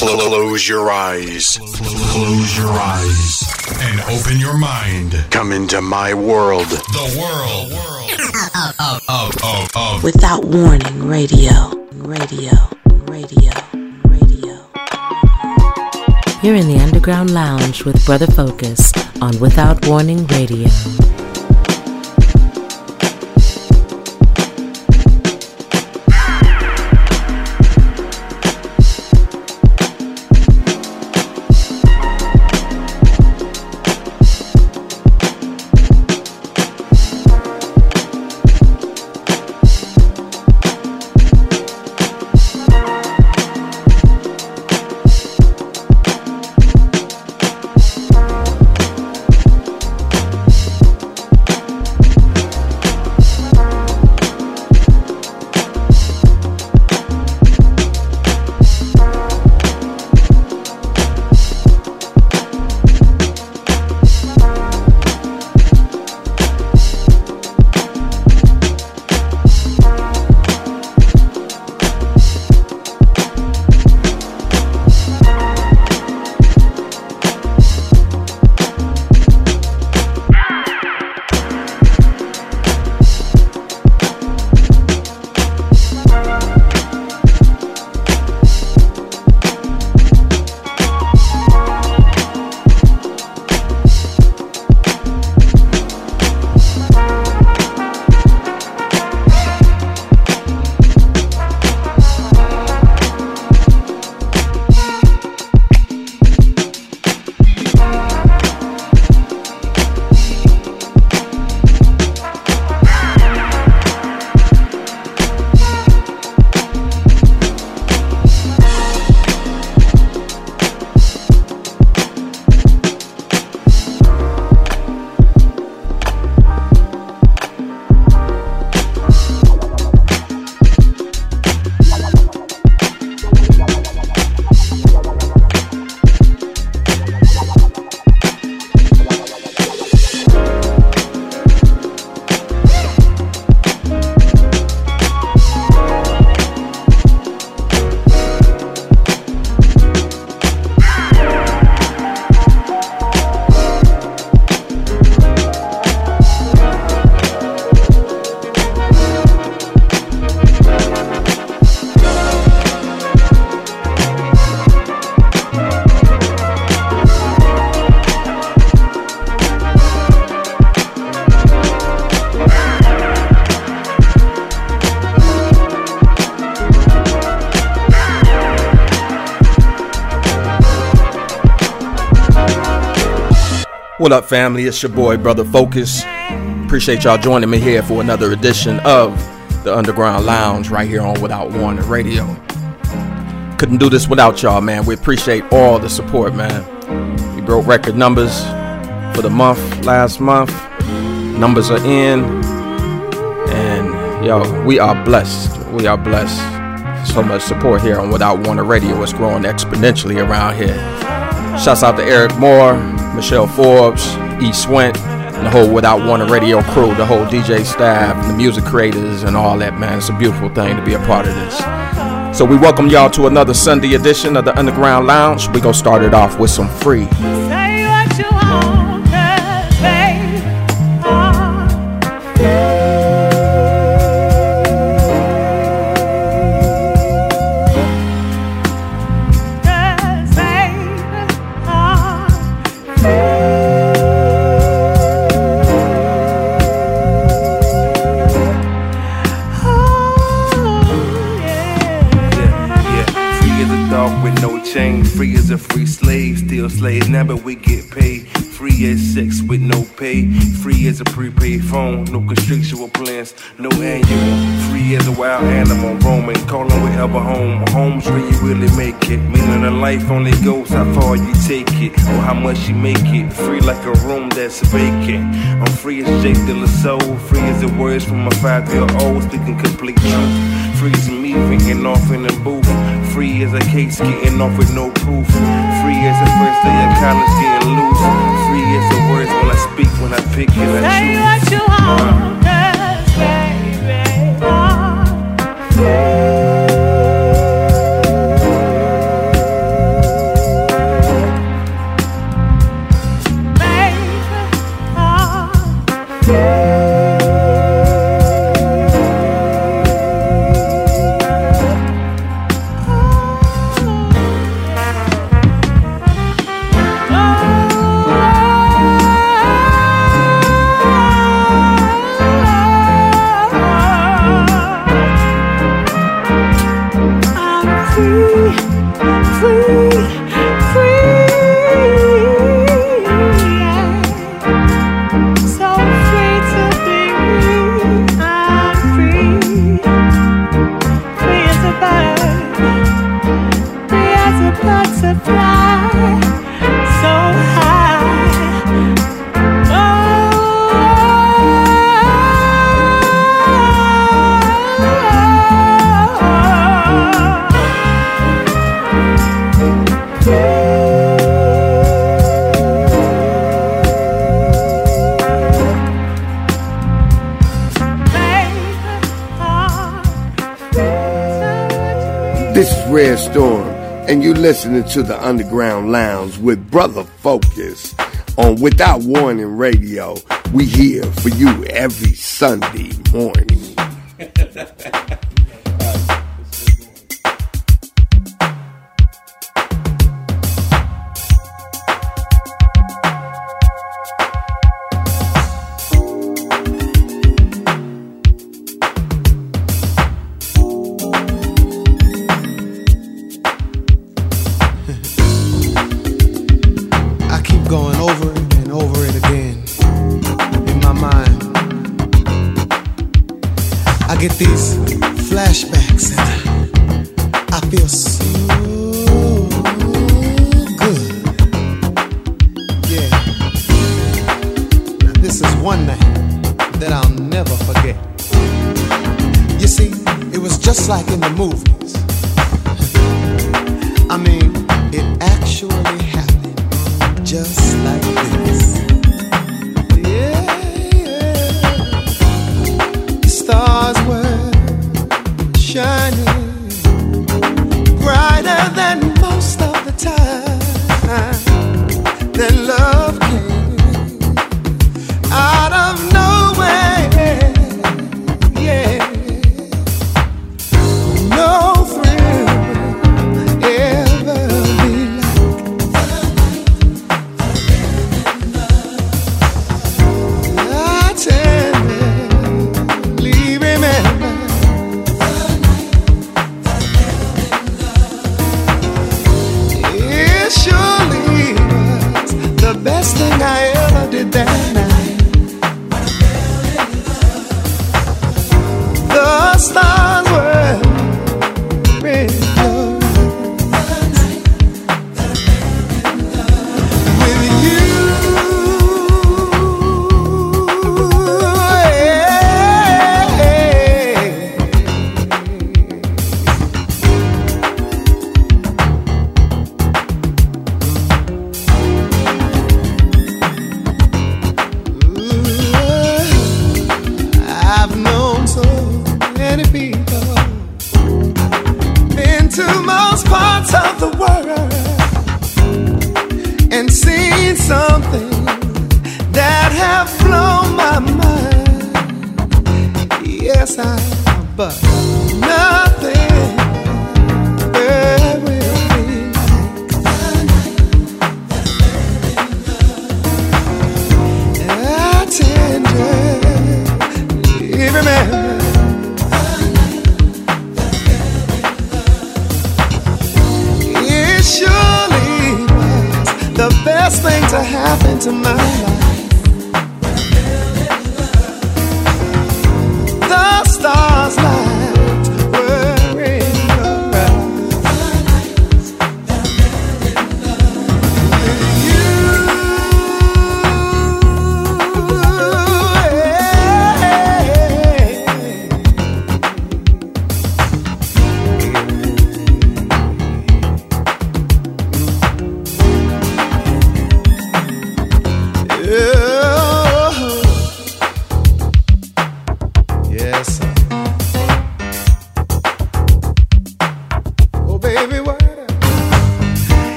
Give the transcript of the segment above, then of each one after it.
Close your eyes. Close your eyes and open your mind. Come into my world. The world of, of, of, of, Without warning, radio, radio, radio, radio. You're in the Underground Lounge with Brother Focus on Without Warning Radio. What up, family? It's your boy, Brother Focus. Appreciate y'all joining me here for another edition of the Underground Lounge right here on Without Warning Radio. Couldn't do this without y'all, man. We appreciate all the support, man. We broke record numbers for the month last month. Numbers are in. And yo, we are blessed. We are blessed. So much support here on Without Warning Radio. It's growing exponentially around here. Shouts out to Eric Moore, Michelle Forbes, E. Swint, and the whole Without Warning Radio crew, the whole DJ staff, the music creators, and all that, man. It's a beautiful thing to be a part of this. So we welcome y'all to another Sunday edition of the Underground Lounge. We gonna start it off with some free. Life only goes how far you take it. Or how much you make it. Free like a room that's vacant. I'm free as Jake De La Soul. Free as the words from a five year old. Speaking complete truth. Free as me ringing off in the booth. Free as a case getting off with no proof. Free as the first day of college getting loose. Free as the words when I speak, when I pick and I Say choose. what you want, listening to the Underground Lounge with Brother Focus on Without Warning Radio. We here for you every Sunday morning.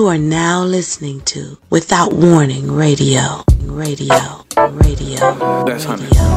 You are now listening to Without Warning Radio. Radio. Radio. That's radio.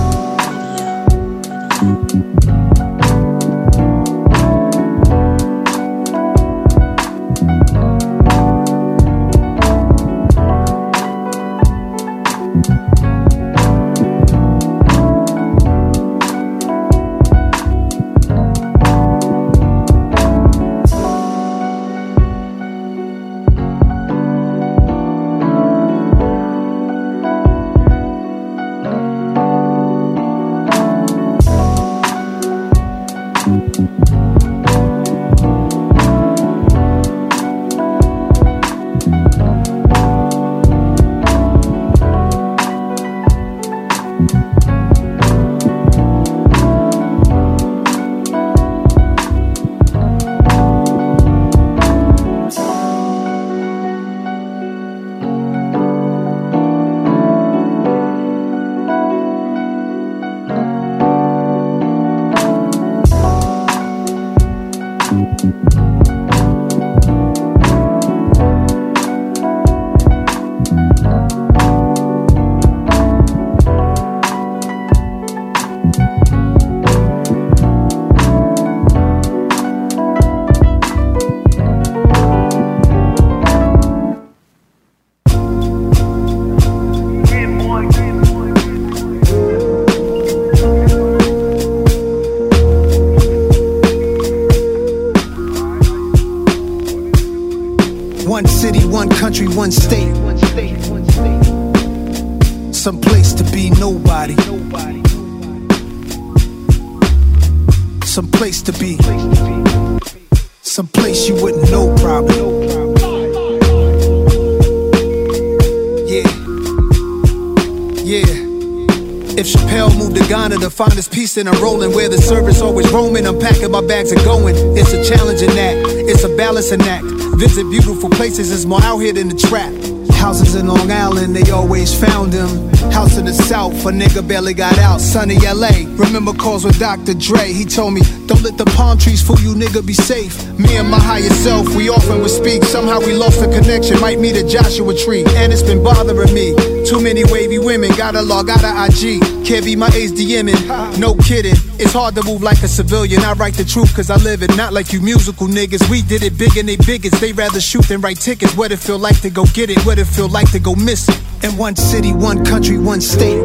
Visit beautiful places, it's more out here than the trap. Houses in Long Island, they always found them. House in the South, a nigga barely got out. Sunny LA, remember calls with Dr. Dre. He told me, don't let the palm trees fool you, nigga, be safe. Me and my higher self, we often would speak. Somehow we lost the connection, might meet a Joshua tree. And it's been bothering me. Too many wavy women, gotta log out of IG. Can't be my age DMing, no kidding. It's hard to move like a civilian. I write the truth cause I live it, not like you musical niggas. We did it big and they biggest. They rather shoot than write tickets. What it feel like to go get it, what it feel like to go miss it. In one city, one country, one state.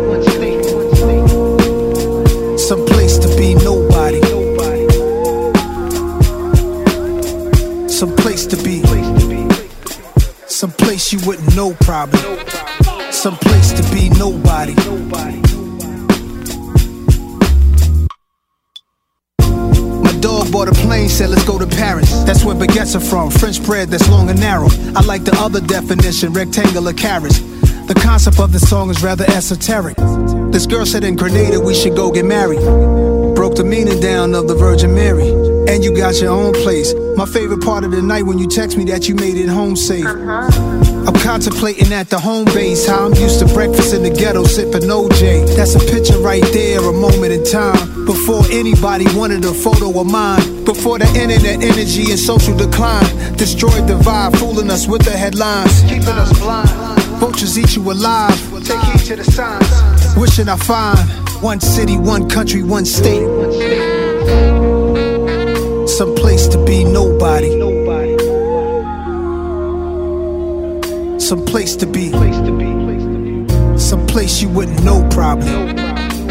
Some place to be nobody. Some place to be. Some place you wouldn't know probably. Some place to be nobody. Bought a plane, said let's go to Paris. That's where baguettes are from, French bread that's long and narrow. I like the other definition, rectangular carrots. The concept of the song is rather esoteric. This girl said in Grenada we should go get married. Broke the meaning down of the Virgin Mary. And you got your own place. My favorite part of the night when you text me that you made it home safe. I'm contemplating at the home base how I'm used to breakfast in the ghetto sipping OJ. That's a picture right there, a moment in time. Before anybody wanted a photo of mine. Before the internet energy and social decline destroyed the vibe, fooling us with the headlines. Keeping us blind. Vultures eat you alive. Take heed to the signs. Wishing I find one city, one country, one state. Some place to be nobody. Some place to be. Some place you wouldn't know probably.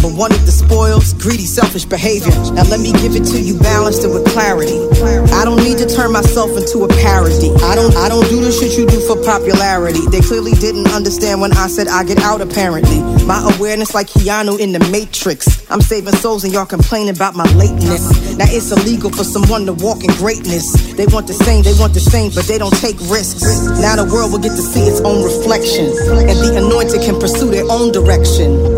but wanted the spoils, greedy, selfish behavior. Now let me give it to you balanced and with clarity. I don't need to turn myself into a parody. I don't I don't do the shit you do for popularity. They clearly didn't understand when I said I get out apparently. My awareness like Keanu in the Matrix. I'm saving souls and y'all complaining about my lateness. Now it's illegal for someone to walk in greatness. They want the same, they want the same, but they don't take risks. Now the world will get to see its own reflection. And the anointed can pursue their own direction.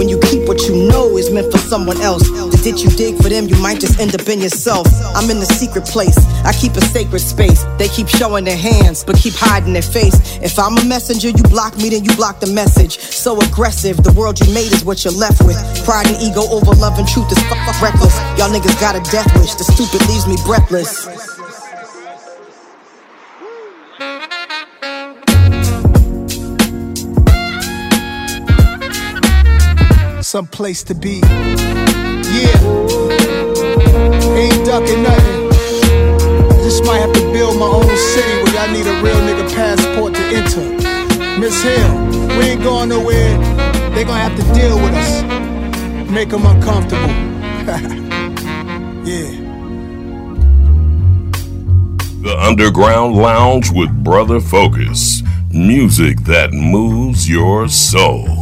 When you keep what you know is meant for someone else, the ditch you dig for them, you might just end up in yourself. I'm in the secret place, I keep a sacred space. They keep showing their hands, but keep hiding their face. If I'm a messenger, you block me, then you block the message. So aggressive, the world you made is what you're left with. Pride and ego over love and truth is reckless. Y'all niggas got a death wish, the stupid leaves me breathless. Some place to be. Yeah. Ain't ducking nothing. Just might have to build my own city where y'all need a real nigga passport to enter. Miss Hill, we ain't going nowhere. They gonna have to deal with us. Make them uncomfortable. yeah. The Underground Lounge with Brother Focus. Music that moves your soul.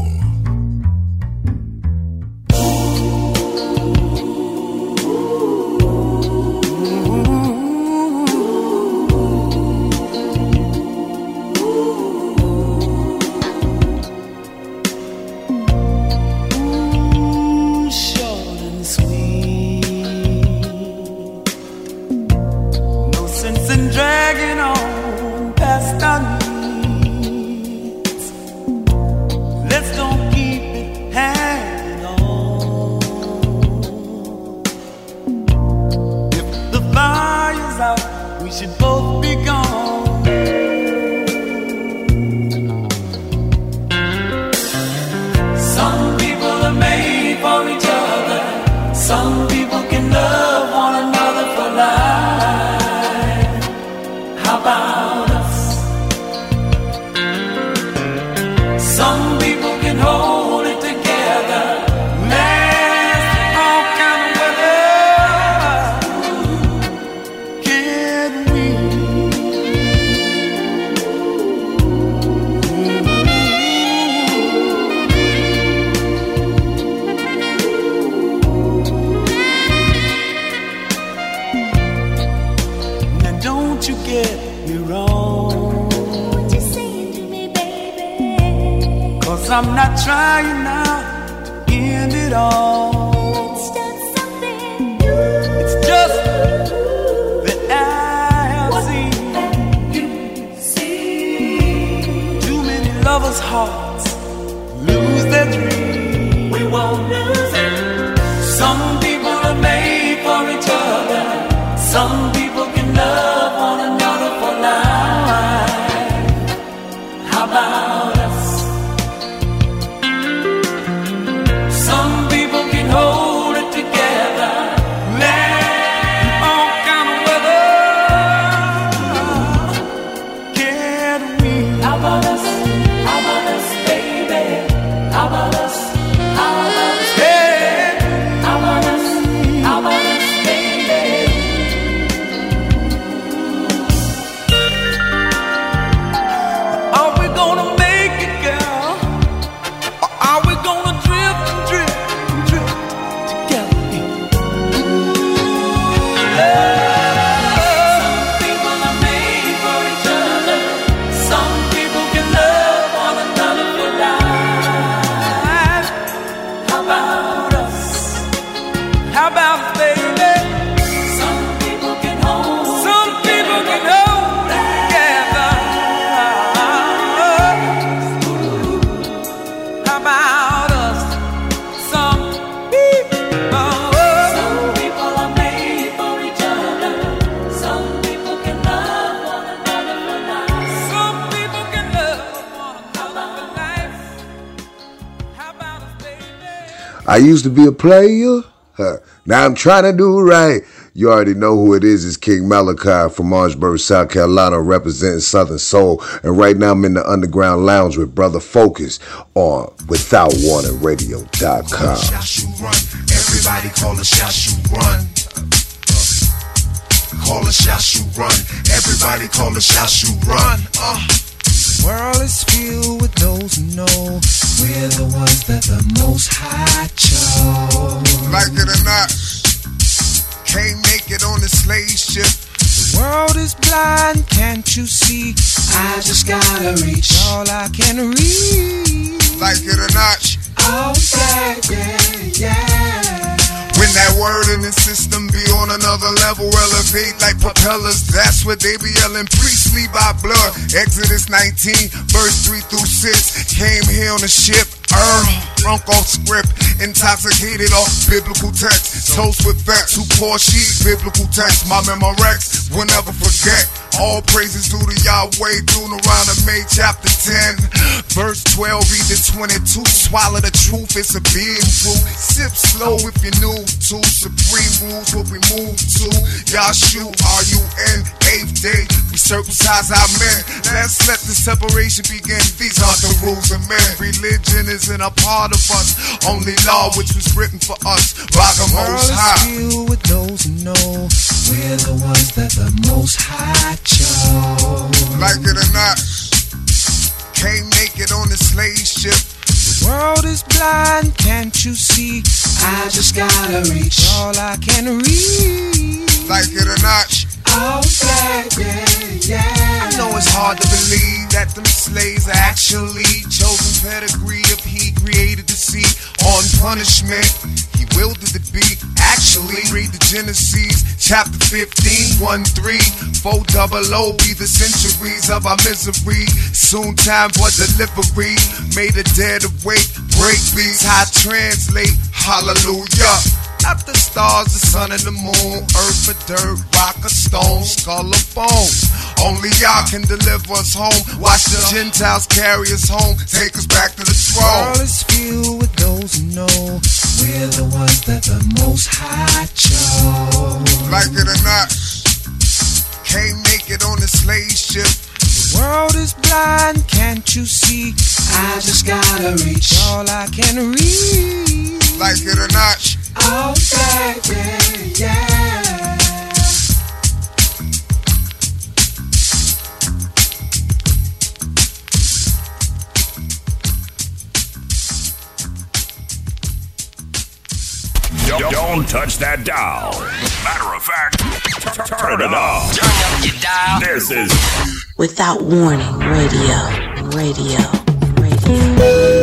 Used to be a player. Huh. Now I'm trying to do right. You already know who it is. It's King Malachi from Orangeburg, South Carolina, representing Southern Soul. And right now I'm in the Underground Lounge with Brother Focus on WithoutWarningRadio.com. Everybody call the shots you run. Call the shots you run. Everybody call the shots you run. Uh. The world is filled with those who know we're the ones that the most high. Like it or not. Can't make it on the slave ship. The world is blind, can't you see? I just gotta reach all I can reach. Like it or not. Oh, yeah, yeah, yeah. When that word in the system be on another level, elevate like propellers, that's what they be yelling. Priestly by blood. Exodus 19, verse 3 through 6. Came here on a ship, Earl, drunk off script, intoxicated off biblical text. Toast with facts, who pour sheet, biblical text. My memorex will never forget. All praises due to Yahweh, Deuteronomy chapter 10, verse 12, read the 22. Swallow the truth, it's a being fruit. Sip slow if you're new to supreme rules, what we move to. Yahshua, R-U-N, eighth day, we circumcise our men. Let's let the separation begin. These are the rules of men. Religion isn't a part of us, only law which was written for us by the Most High. filled with those who know we're the ones that the Most High chose. Like it or not, can't make it on the slave ship. The world is blind, can't you see? I just gotta reach all I can reach. Like it or not. I know it's hard to believe that them slaves are actually chosen pedigree if he created the sea on punishment. He willed it to be. Actually, read the Genesis, chapter 15, 1 3. 4 double O be the centuries of our misery. Soon time for delivery. Made the dead awake. Break beats, I translate. Hallelujah. Not the stars, the sun, and the moon. Earth for dirt, rock or stone, skull or bones. Only y'all can deliver us home. Watch the Gentiles carry us home. Take us back to the The throne. world is filled with those who know we're the ones that the Most High chose. Like it or not, can't make it on the slave ship. The world is blind, can't you see? I just gotta reach all I can reach. Like it or not, Oh, yeah, yeah, yeah. Don't, don't touch that dial. Matter of fact, turn it. This is Without warning, radio, radio, radio.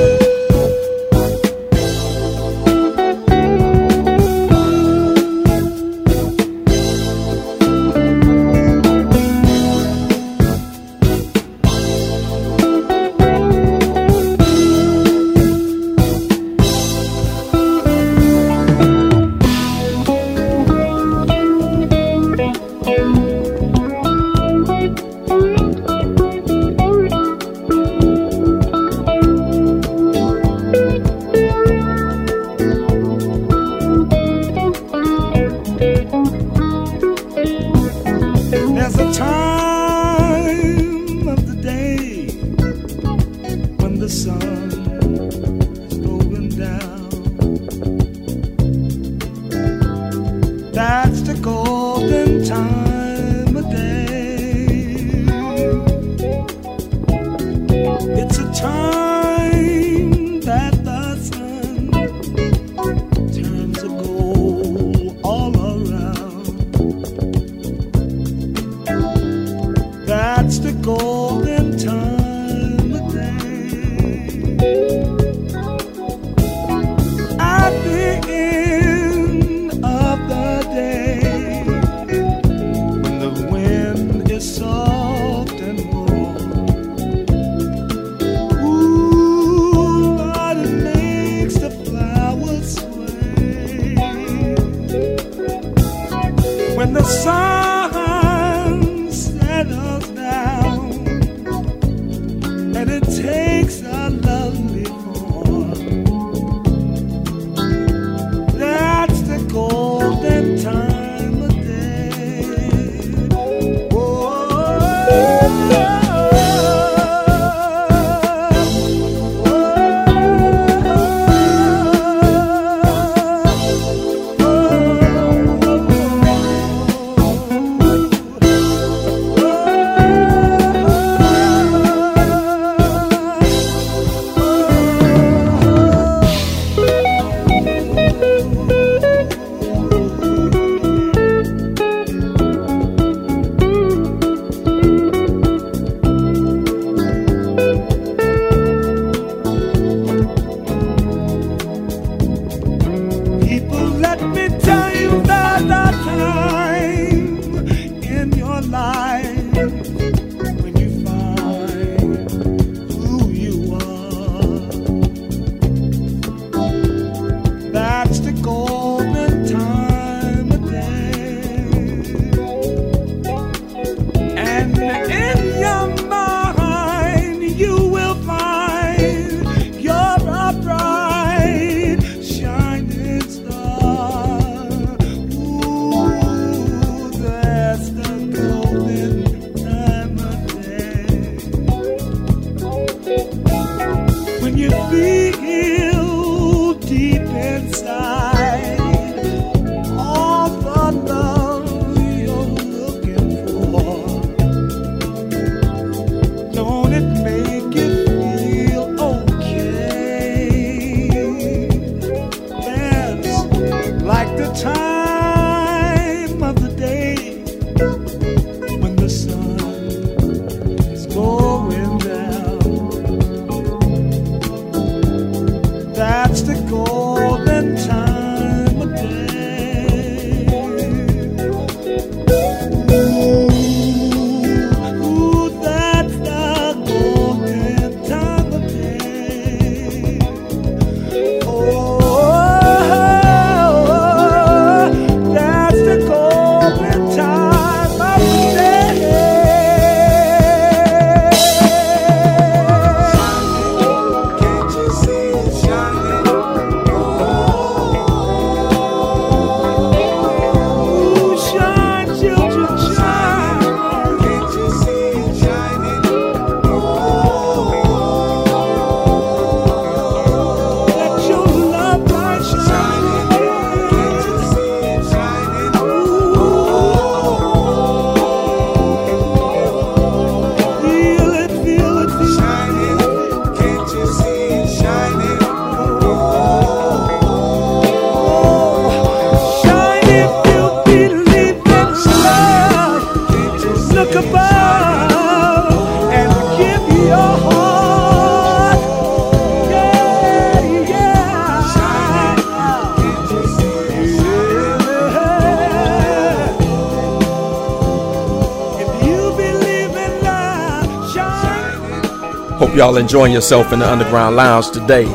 Y'all enjoying yourself in the underground lounge today.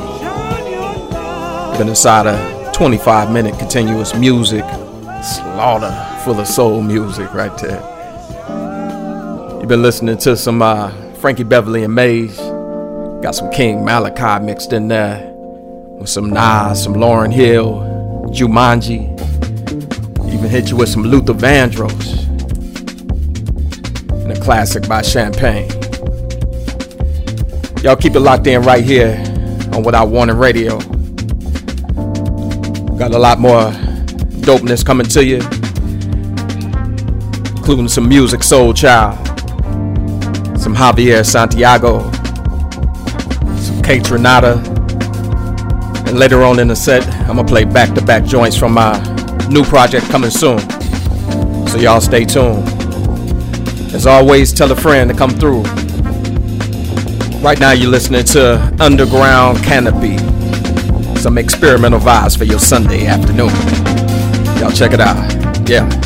Been inside a 25 minute continuous music slaughter full of soul music right there. You've been listening to some uh, Frankie Beverly and Maze. Got some King Malachi mixed in there with some Nas, some Lauryn Hill, Jumanji. Even hit you with some Luther Vandross and a classic by Champagne. Y'all keep it locked in right here on What Without Warning Radio. Got a lot more dopeness coming to you, including some Musiq Soulchild, some Javier Santiago, some Kate Renata, and later on in the set, I'm gonna play back to back joints from my new project coming soon. So y'all stay tuned. As always, tell a friend to come through. Right now, you're listening to Underground Canopy. Some experimental vibes for your Sunday afternoon. Y'all check it out. Yeah.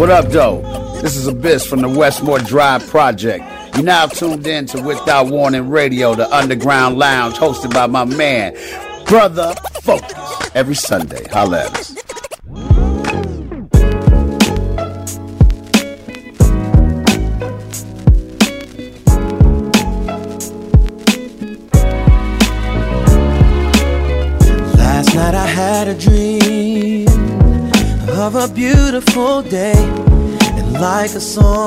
What up, though? This is Abyss from the Westmore Drive Project. You're now tuned in to Without Warning Radio, the underground lounge hosted by my man, Brother Focus, every Sunday. Holla at us. a song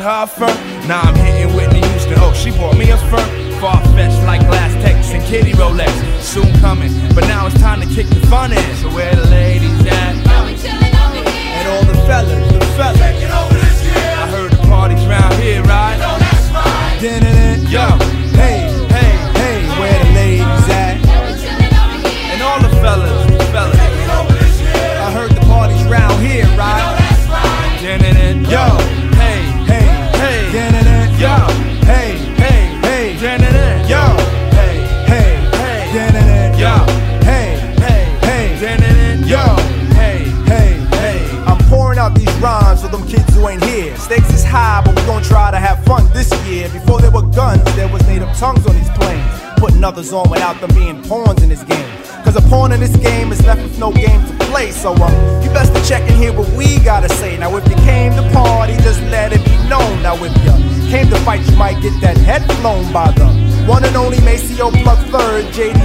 bought her a fur. Now I'm hitting Whitney Houston. Oh, she bought me a fur. Far fetched like Glass Texas and Kitty Rolex. Soon coming, but now it's time to kick the fun in. So where the On without them being pawns in this game. Cause a pawn in this game is left with no game to play. So um, you best to check and hear what we gotta say. Now if you came to party, just let it be known. Now if you came to fight, you might get that head blown by the one and only Maceo Plug Third. JD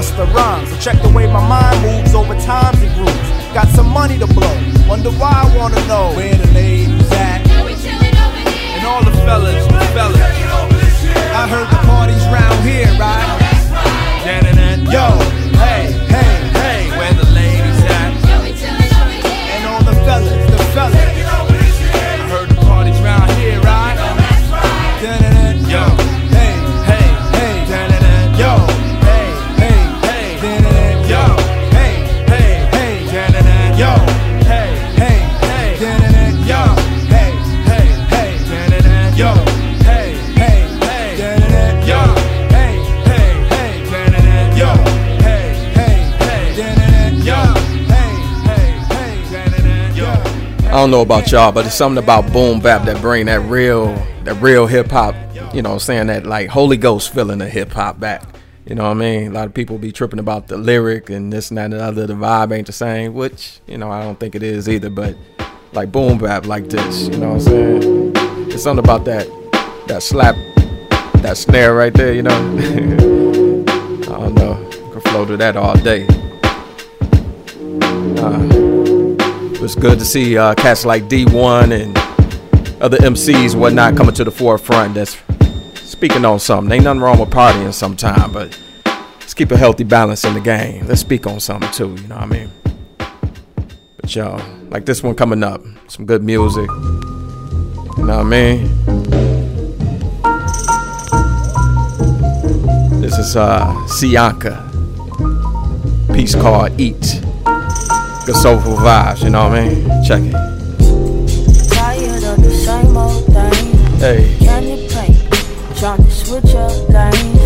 is Busta Rhymes. So check the way my mind moves over times and grooves. Got some money to blow. Wonder why I wanna know where the ladies at. and all the fellas, the fellas. I heard the parties round here, right? Yo, don't know about y'all, but it's something about boom bap that bring that real, that real hip hop. You know, saying that like Holy Ghost feeling of hip hop back. You know what I mean? A lot of people be tripping about the lyric and this and that and the other. The vibe ain't the same, which you know I don't think it is either. But like boom bap like this, you know what I'm saying? It's something about that, that slap, that snare right there. You know, I don't know. Could flow to that all day. Uh, it's good to see uh, cats like D1 and other MCs whatnot coming to the forefront. That's speaking on something. Ain't nothing wrong with partying sometime, but let's keep a healthy balance in the game. Let's speak on something too. You know what I mean? But y'all, like this one coming up, some good music. You know what I mean? This is uh Sianka. Piece called Eat. Good soulful vibes, you know what I mean? Check it. Tired of the same old thing. Hey. Candy paint, trying to switch up lanes.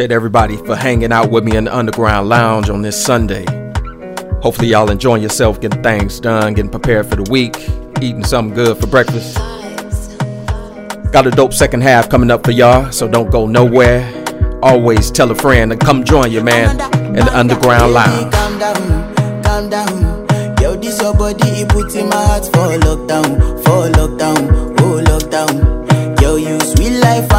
appreciate everybody for hanging out with me in the Underground Lounge on this Sunday. Hopefully, y'all enjoying yourself, getting things done, getting prepared for the week, eating something good for breakfast. Got a dope second half coming up for y'all, so don't go nowhere. Always tell a friend to come join you, man, in the Underground Lounge. Calm down, calm down. Yo, this your body, it puts in my heart for lockdown, for lockdown, oh lockdown. Yo, you sweet life.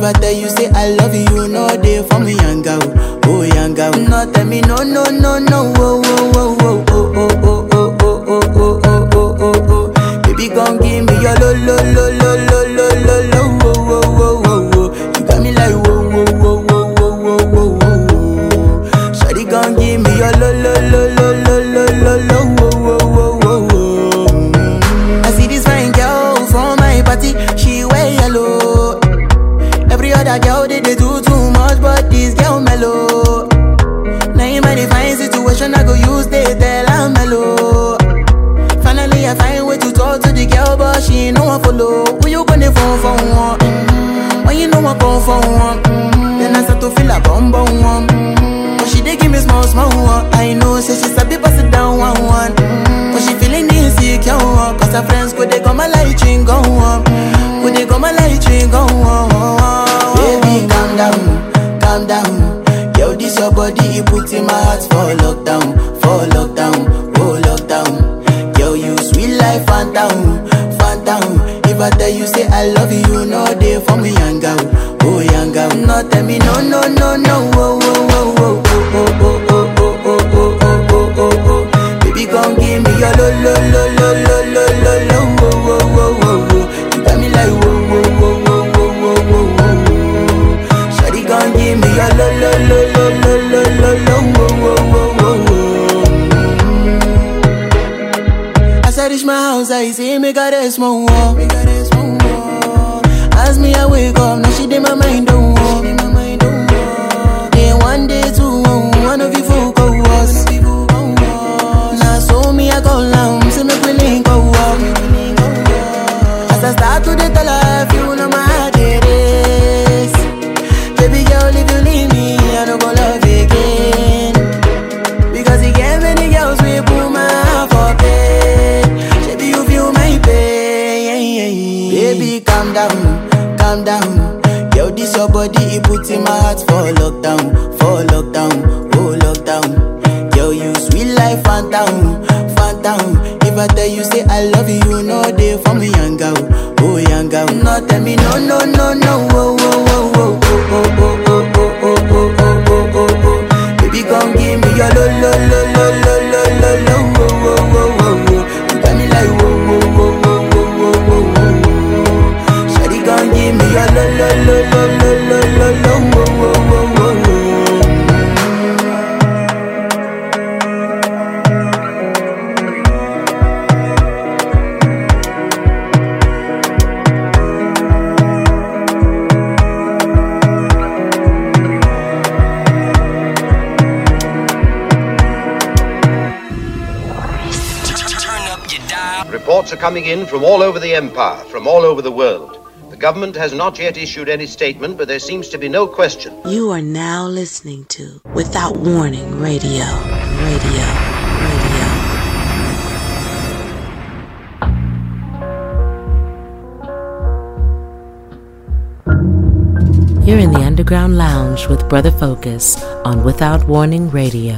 If I tell you say I love you, no day for me young girl, oh young girl. No tell me no no no no, oh oh oh oh oh oh oh oh oh oh oh oh oh. Baby, gon' give me your lo lo lo lo lo. I for one. Then I start to feel a bum bum one. But she dey give me small small one. I know say she sabi pass it down one one. But she feeling insecure one. Cause her friends go they come a light drink go one. Go they come a light drink go one. Baby calm down, calm down. Yo this your body you put in my heart for lockdown, for lockdown, oh lockdown. Yo you sweet life and down never tell you say I love you, no day for me, yanga. Oh, girl No tell me, no, no, no, no, oh, oh, oh, oh, oh, oh, oh, oh, oh, oh, oh, oh, oh, oh, baby, come give me your lo, lo, lo. my mind. In from all over the empire, from all over the world. The government has not yet issued any statement, but there seems to be no question. You are now listening to Without Warning Radio. Radio. Radio. You're in the Underground Lounge with Brother Focus on Without Warning Radio.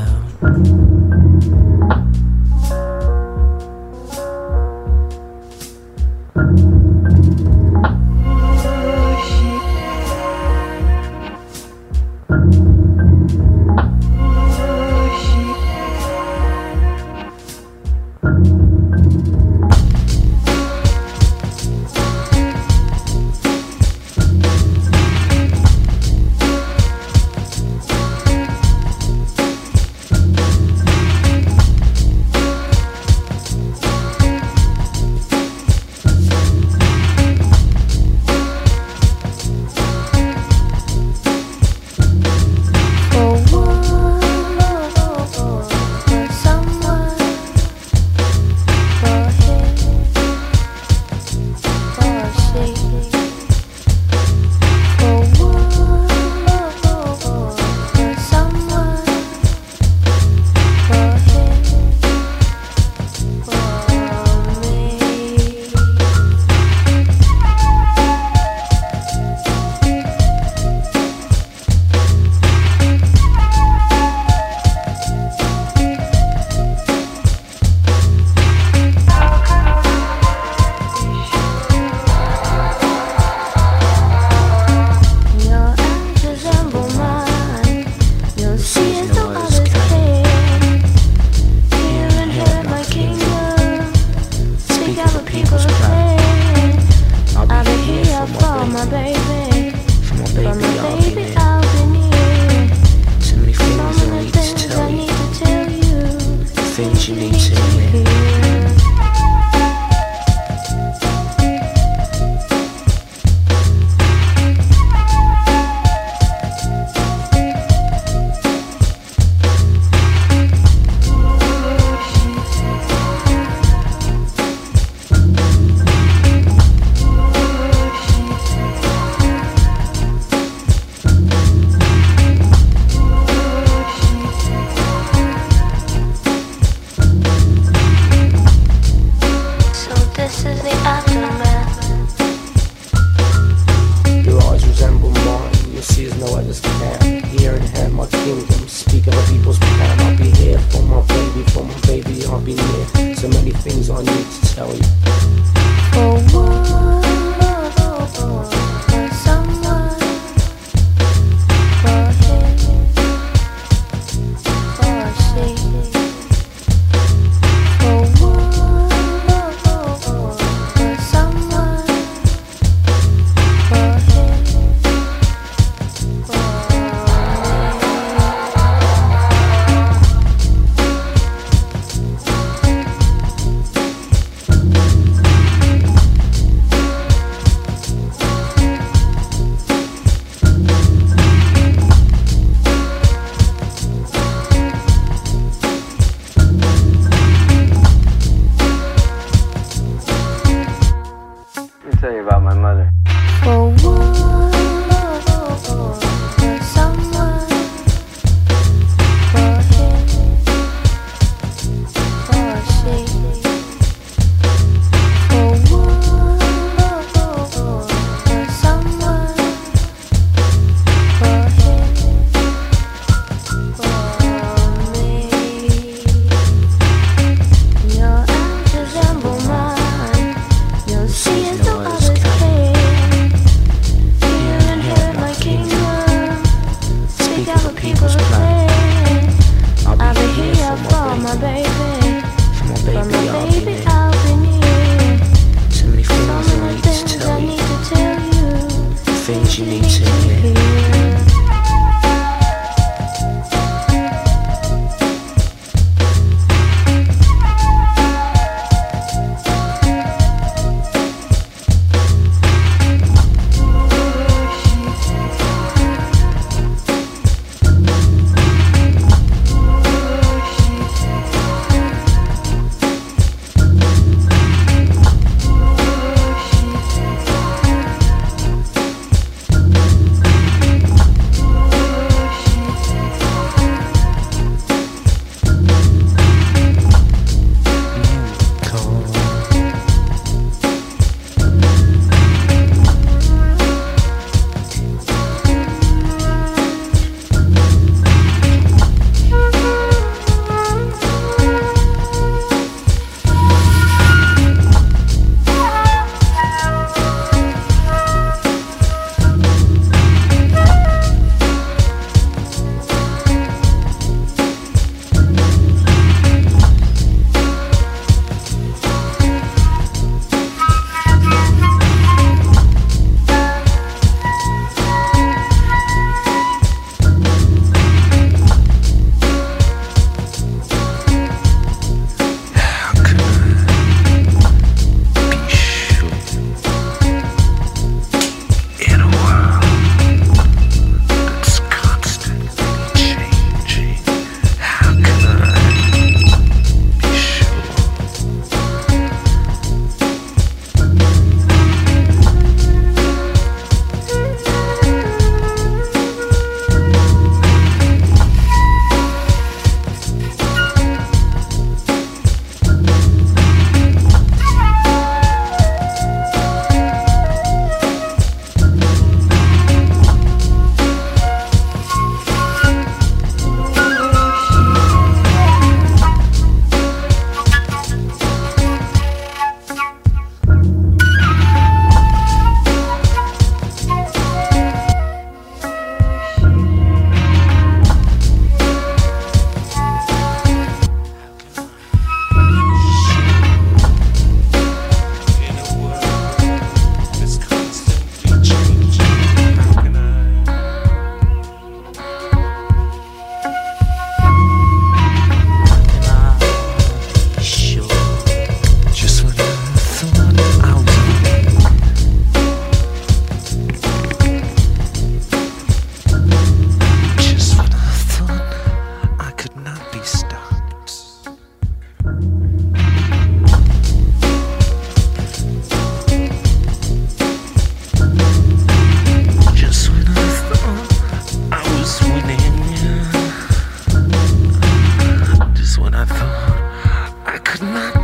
Good night.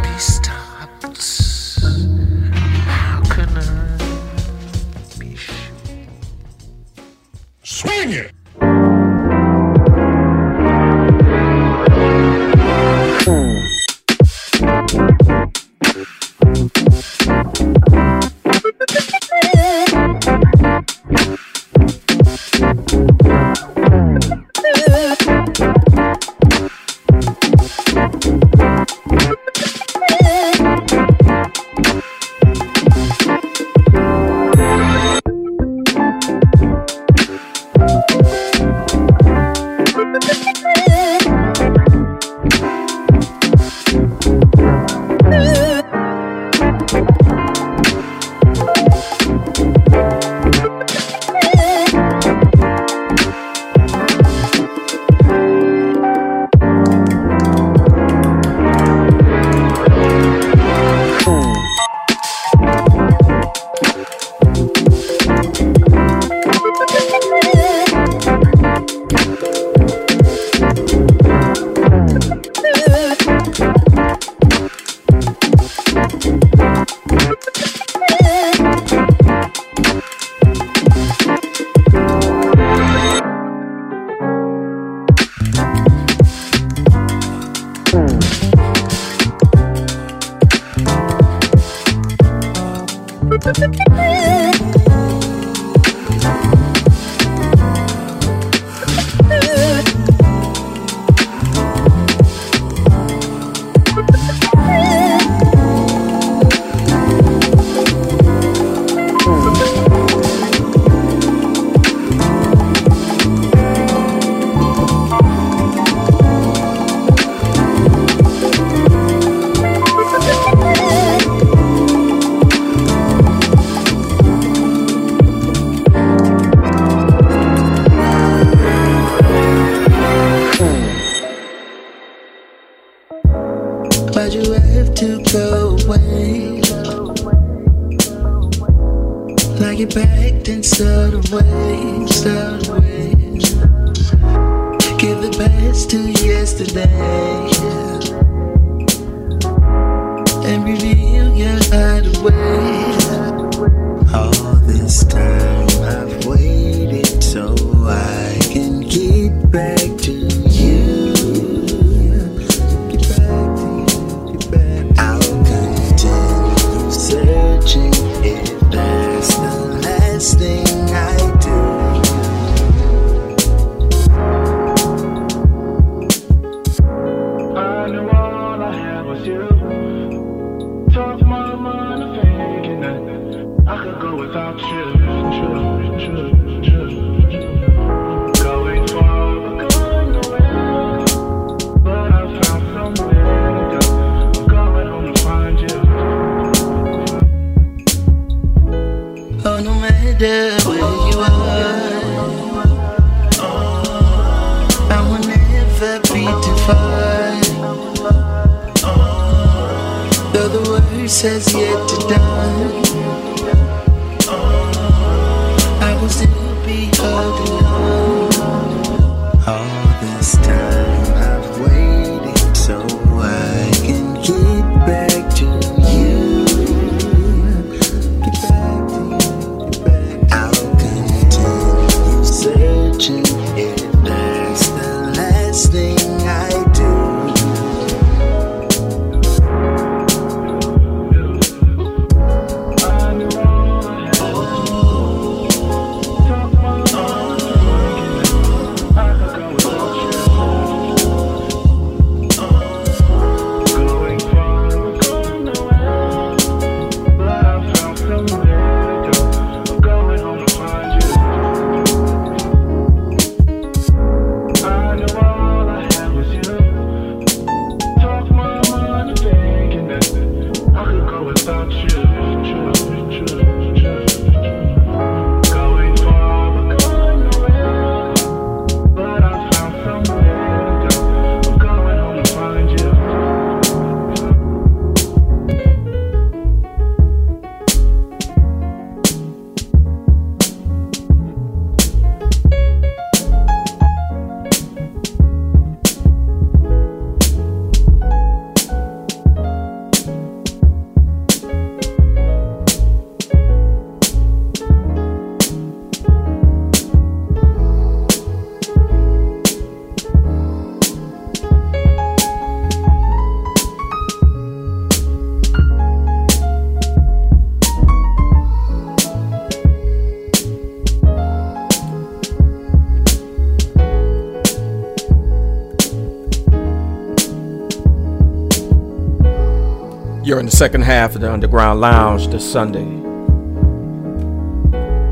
In the second half of the Underground Lounge this Sunday.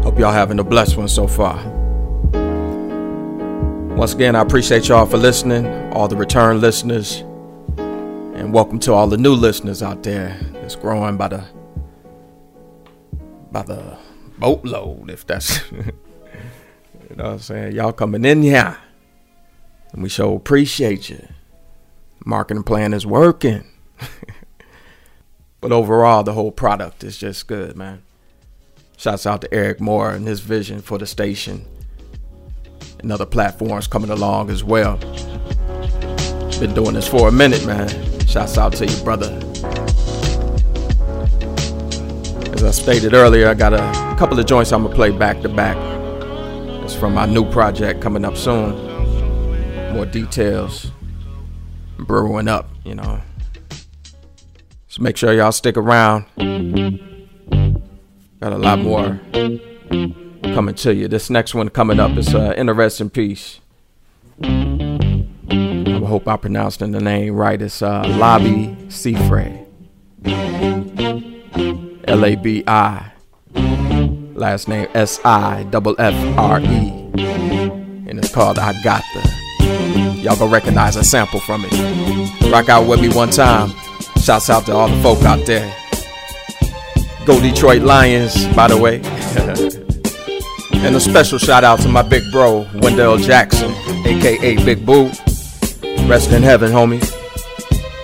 Hope y'all having a blessed one so far. Once again, I appreciate y'all for listening, all the return listeners, and welcome to all the new listeners out there. It's growing by the by the boatload, if that's you know what I'm saying. Y'all coming in here, and we sure appreciate you. Marketing plan is working. But overall, the whole product is just good, man. Shouts out to Eric Moore and his vision for the station and other platforms coming along as well. Been doing this for a minute, man. Shouts out to you, brother. As I stated earlier, I got a couple of joints I'm gonna play back to back. It's from my new project coming up soon. More details brewing up, you know. So make sure y'all stick around. Got a lot more coming to you. This next one coming up is uh, Interesting Piece. I hope I pronounced the name right. It's uh, Labi Siffre. L A B I. Last name S I double F R E. And it's called I Got the. Y'all gonna recognize a sample from it. Rock out with me one time. Shouts out to all the folk out there. Go Detroit Lions, by the way. and a special shout out to my big bro, Wendell Jackson, aka Big Boo. Rest in heaven, homie.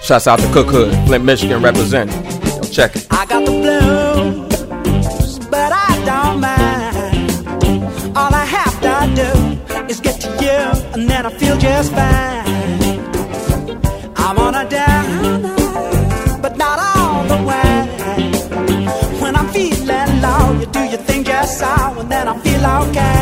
Shouts out to Cook Hood, Flint, Michigan, representing. Yo, check it. I got the blues, but I don't mind. All I have to do is get to you, and then I feel just fine. Then I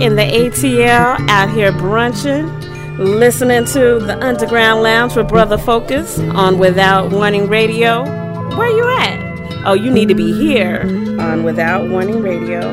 in the ATL out here brunching, listening to the Underground Lounge with Brother Focus on Without Warning Radio. Where you at? Oh, you need to be here on Without Warning Radio.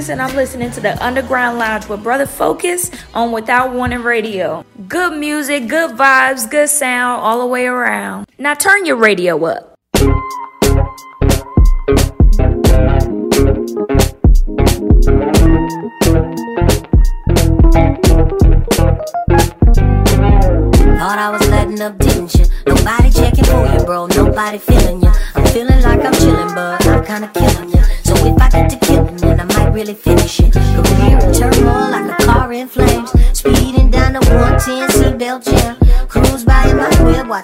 Texas, and I'm listening to the Underground Lounge with Brother Focus on Without Warning Radio. Good music, good vibes, good sound all the way around. Now turn your radio up. Thought I was letting up, didn't you? Nobody checking for you, bro. Nobody feeling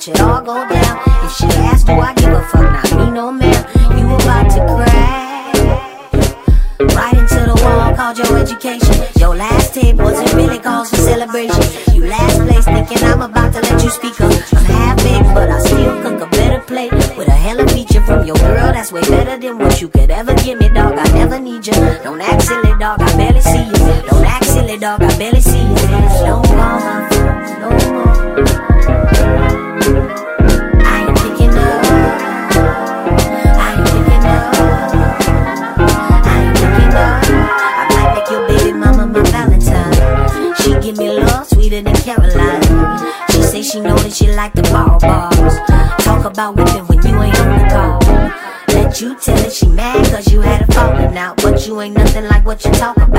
should all go down. If she asks, do I give a fuck? Not me, no ma'am. You about to crash right into the wall called your education. Your last tip wasn't really cause for celebration. You last place thinking I'm about to let you speak up. I'm half baked, but I still cook a better plate with a hella feature from your girl. That's way better than what you could ever give me, dog. I never need you. Don't ask about whipping when you ain't on the call. Let you tell it she mad cause you had a falling out, but you ain't nothing like what you talk about.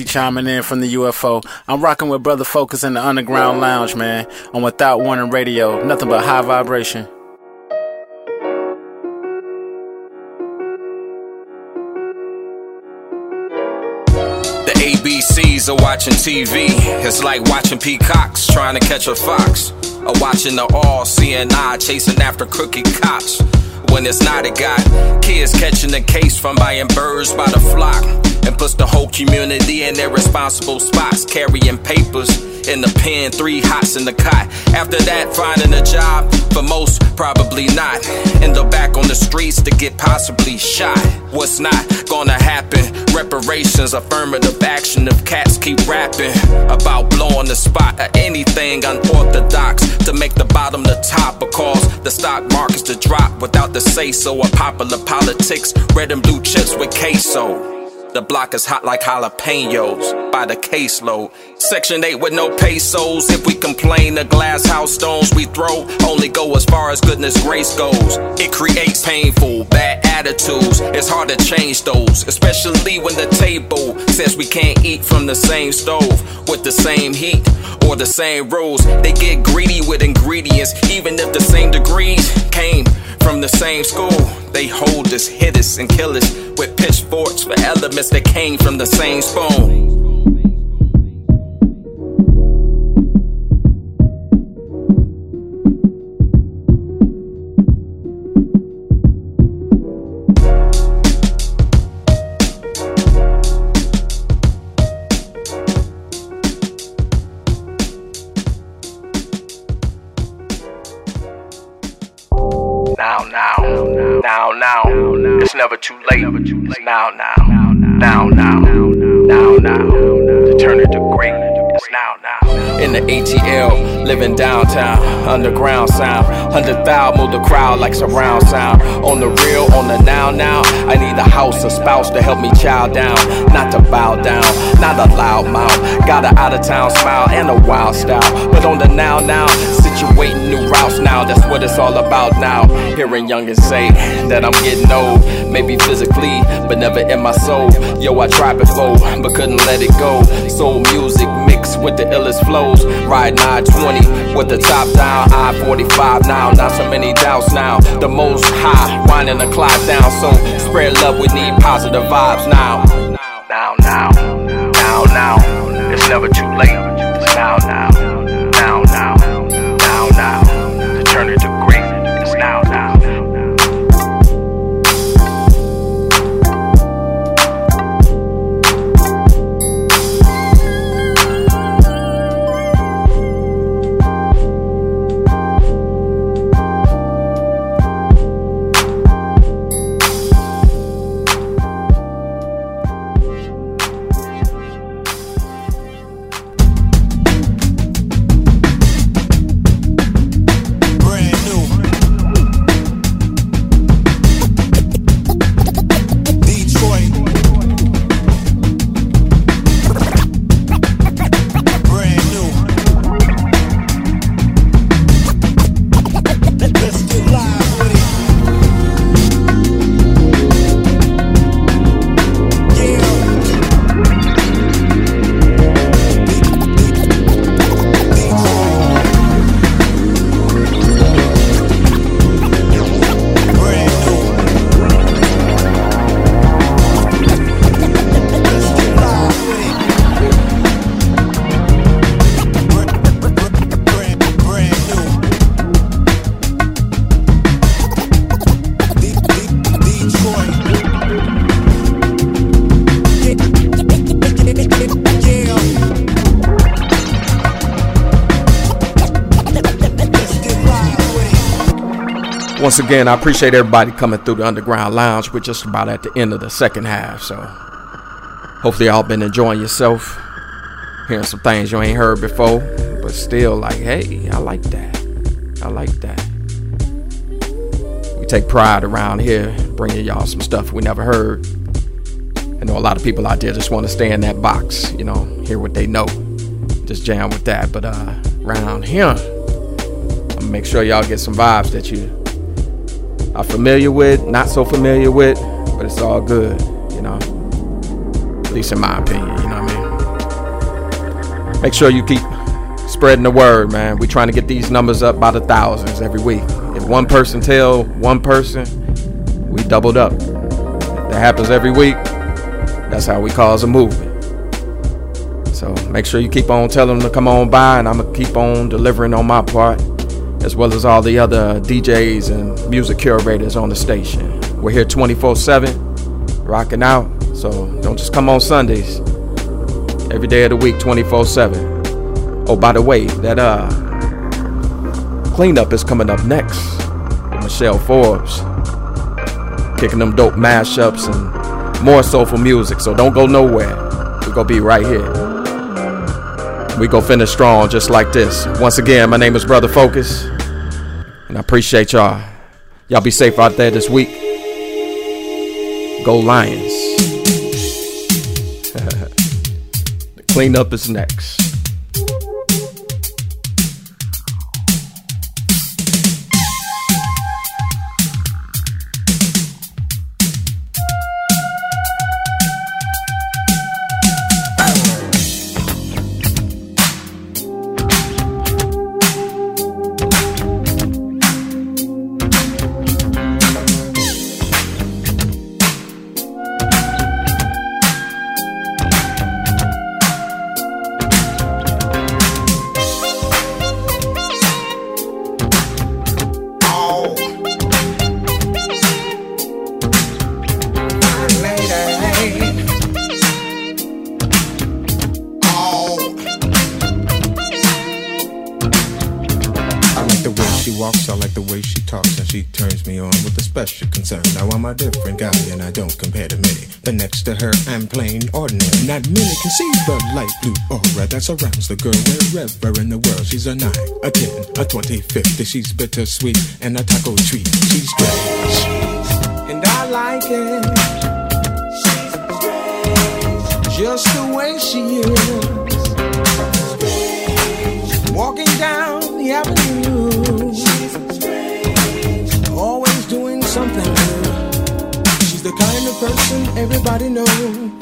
Chiming in from the UFO. I'm rocking with Brother Focus in the Underground Lounge, man, on Without Warning Radio. Nothing but high vibration. The ABCs are watching TV. It's like watching peacocks trying to catch a fox. Or watching the all eye chasing after crooked cops. When it's not a guy, kids catching the case from buying birds by the flock. And puts the whole community in their responsible spots, carrying papers in the pen, three hots in the cot. After that, finding a job, for most, probably not. End up back on the streets to get possibly shot. What's not gonna happen? Reparations, affirmative action if cats keep rapping about blowing the spot or anything unorthodox to make the bottom the top cause the stock markets to drop without the say so A popular politics. Red and blue chips with queso. The block is hot like jalapenos by the caseload. Section 8 with no pesos. If we complain, the glass house stones we throw only go as far as goodness grace goes. It creates painful, bad attitudes. It's hard to change those, especially when the table says we can't eat from the same stove with the same heat or the same rules. They get greedy with ingredients, even if the same degrees came from the same school. They hold us, hit us, and kill us with pitchforks for elements that came from the same spoon. Now, now, now, now. It's never too late. It's now, now, now, now, now, now. To turn into great. It's now, now. in the ATL, living downtown, underground sound. Hundred thou move the crowd like surround sound. On the real, on the now now. I need a house, a spouse to help me chow down, not to bow down, not a loud mouth. Got a out of town smile and a wild style, but on the now now, situating new routes now. That's what it's all about now. Hearing youngins say that I'm getting old, maybe physically, but never in my soul. Yo, I tried before, but couldn't let it go. Soul music mixed with the illest flows. Ride 920 with the top down, I 45 now. Not so many doubts now. The most high, winding the clock down. So spread love, we need positive vibes. Now, Once again, I appreciate everybody coming through the Underground Lounge. We're just about at the end of the second half, so hopefully y'all been enjoying yourself, hearing some things you ain't heard before, but still like, hey, I like that. I like that. We take pride around here bringing y'all some stuff we never heard. I know a lot of people out there just want to stay in that box, you know, hear what they know, just jam with that. But uh, around here, I'm gonna make sure y'all get some vibes that you are familiar with, not so familiar with, but it's all good, you know. At least in my opinion, you know what I mean? Make sure you keep spreading the word, man. we trying to get these numbers up by the thousands every week. If one person tell one person, we doubled up. That happens every week, that's how we cause a movement. So make sure you keep on telling them to come on by, and I'm gonna keep on delivering on my part as well as all the other DJs and music curators on the station. We're here 24 7, rocking out. So don't just come on Sundays. Every day of the week, 24 7. Oh, by the way, that uh cleanup is coming up next. with Michelle Forbes. Kicking them dope mashups and more soulful music. So don't go nowhere. We're gonna be right here. We go finish strong just like this. Once again, my name is Brother Focus, and I appreciate y'all. Y'all be safe out there this week. Go Lions. the cleanup is next. The light blue aura that surrounds the girl wherever in the world. She's a nine, a ten, a twenty, fifty. She's bittersweet and a taco treat. She's strange, and I like it. Just the way she is. Walking down the avenue. Always doing something new. She's the kind of person everybody knows.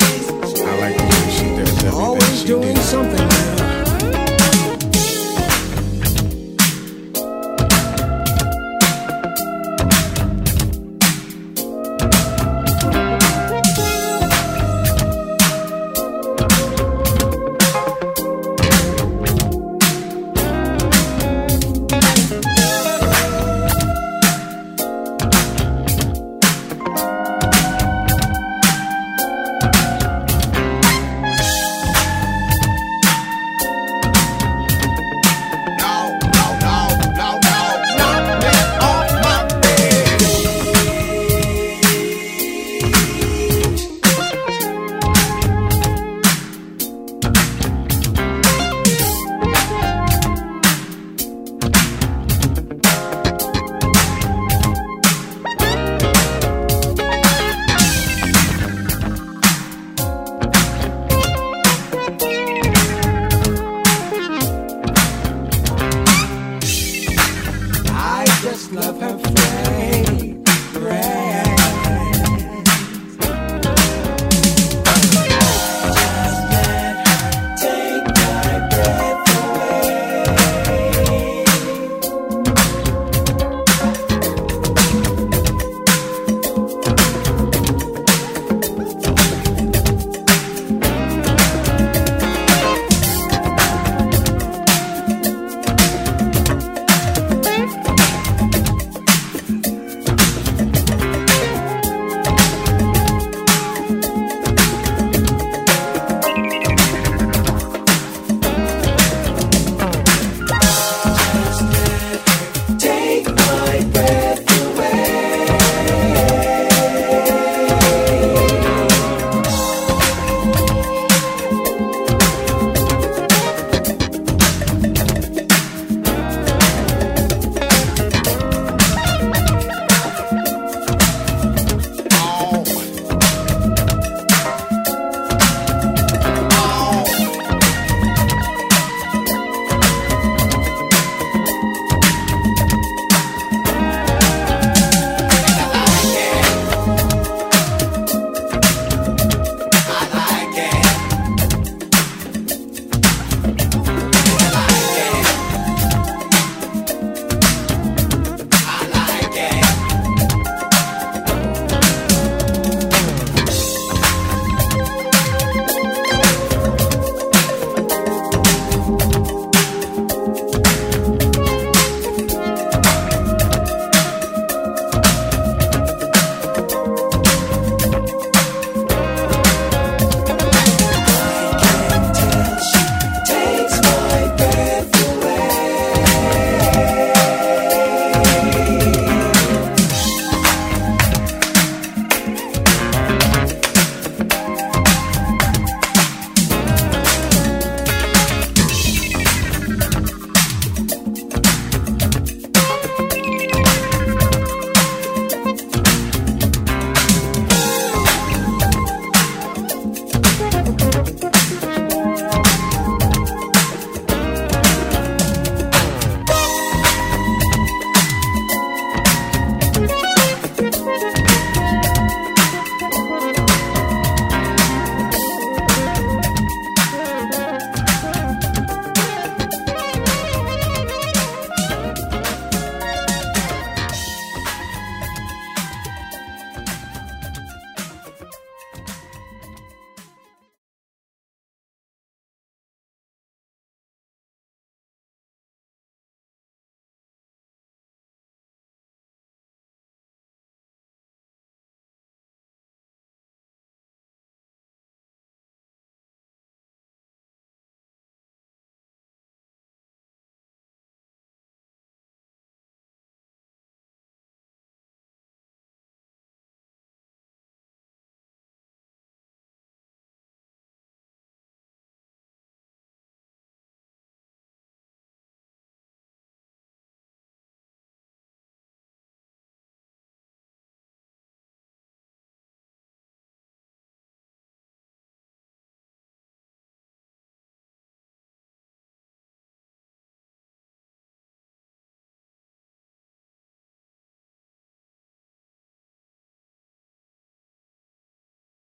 like the way she does everything. Always she doing something.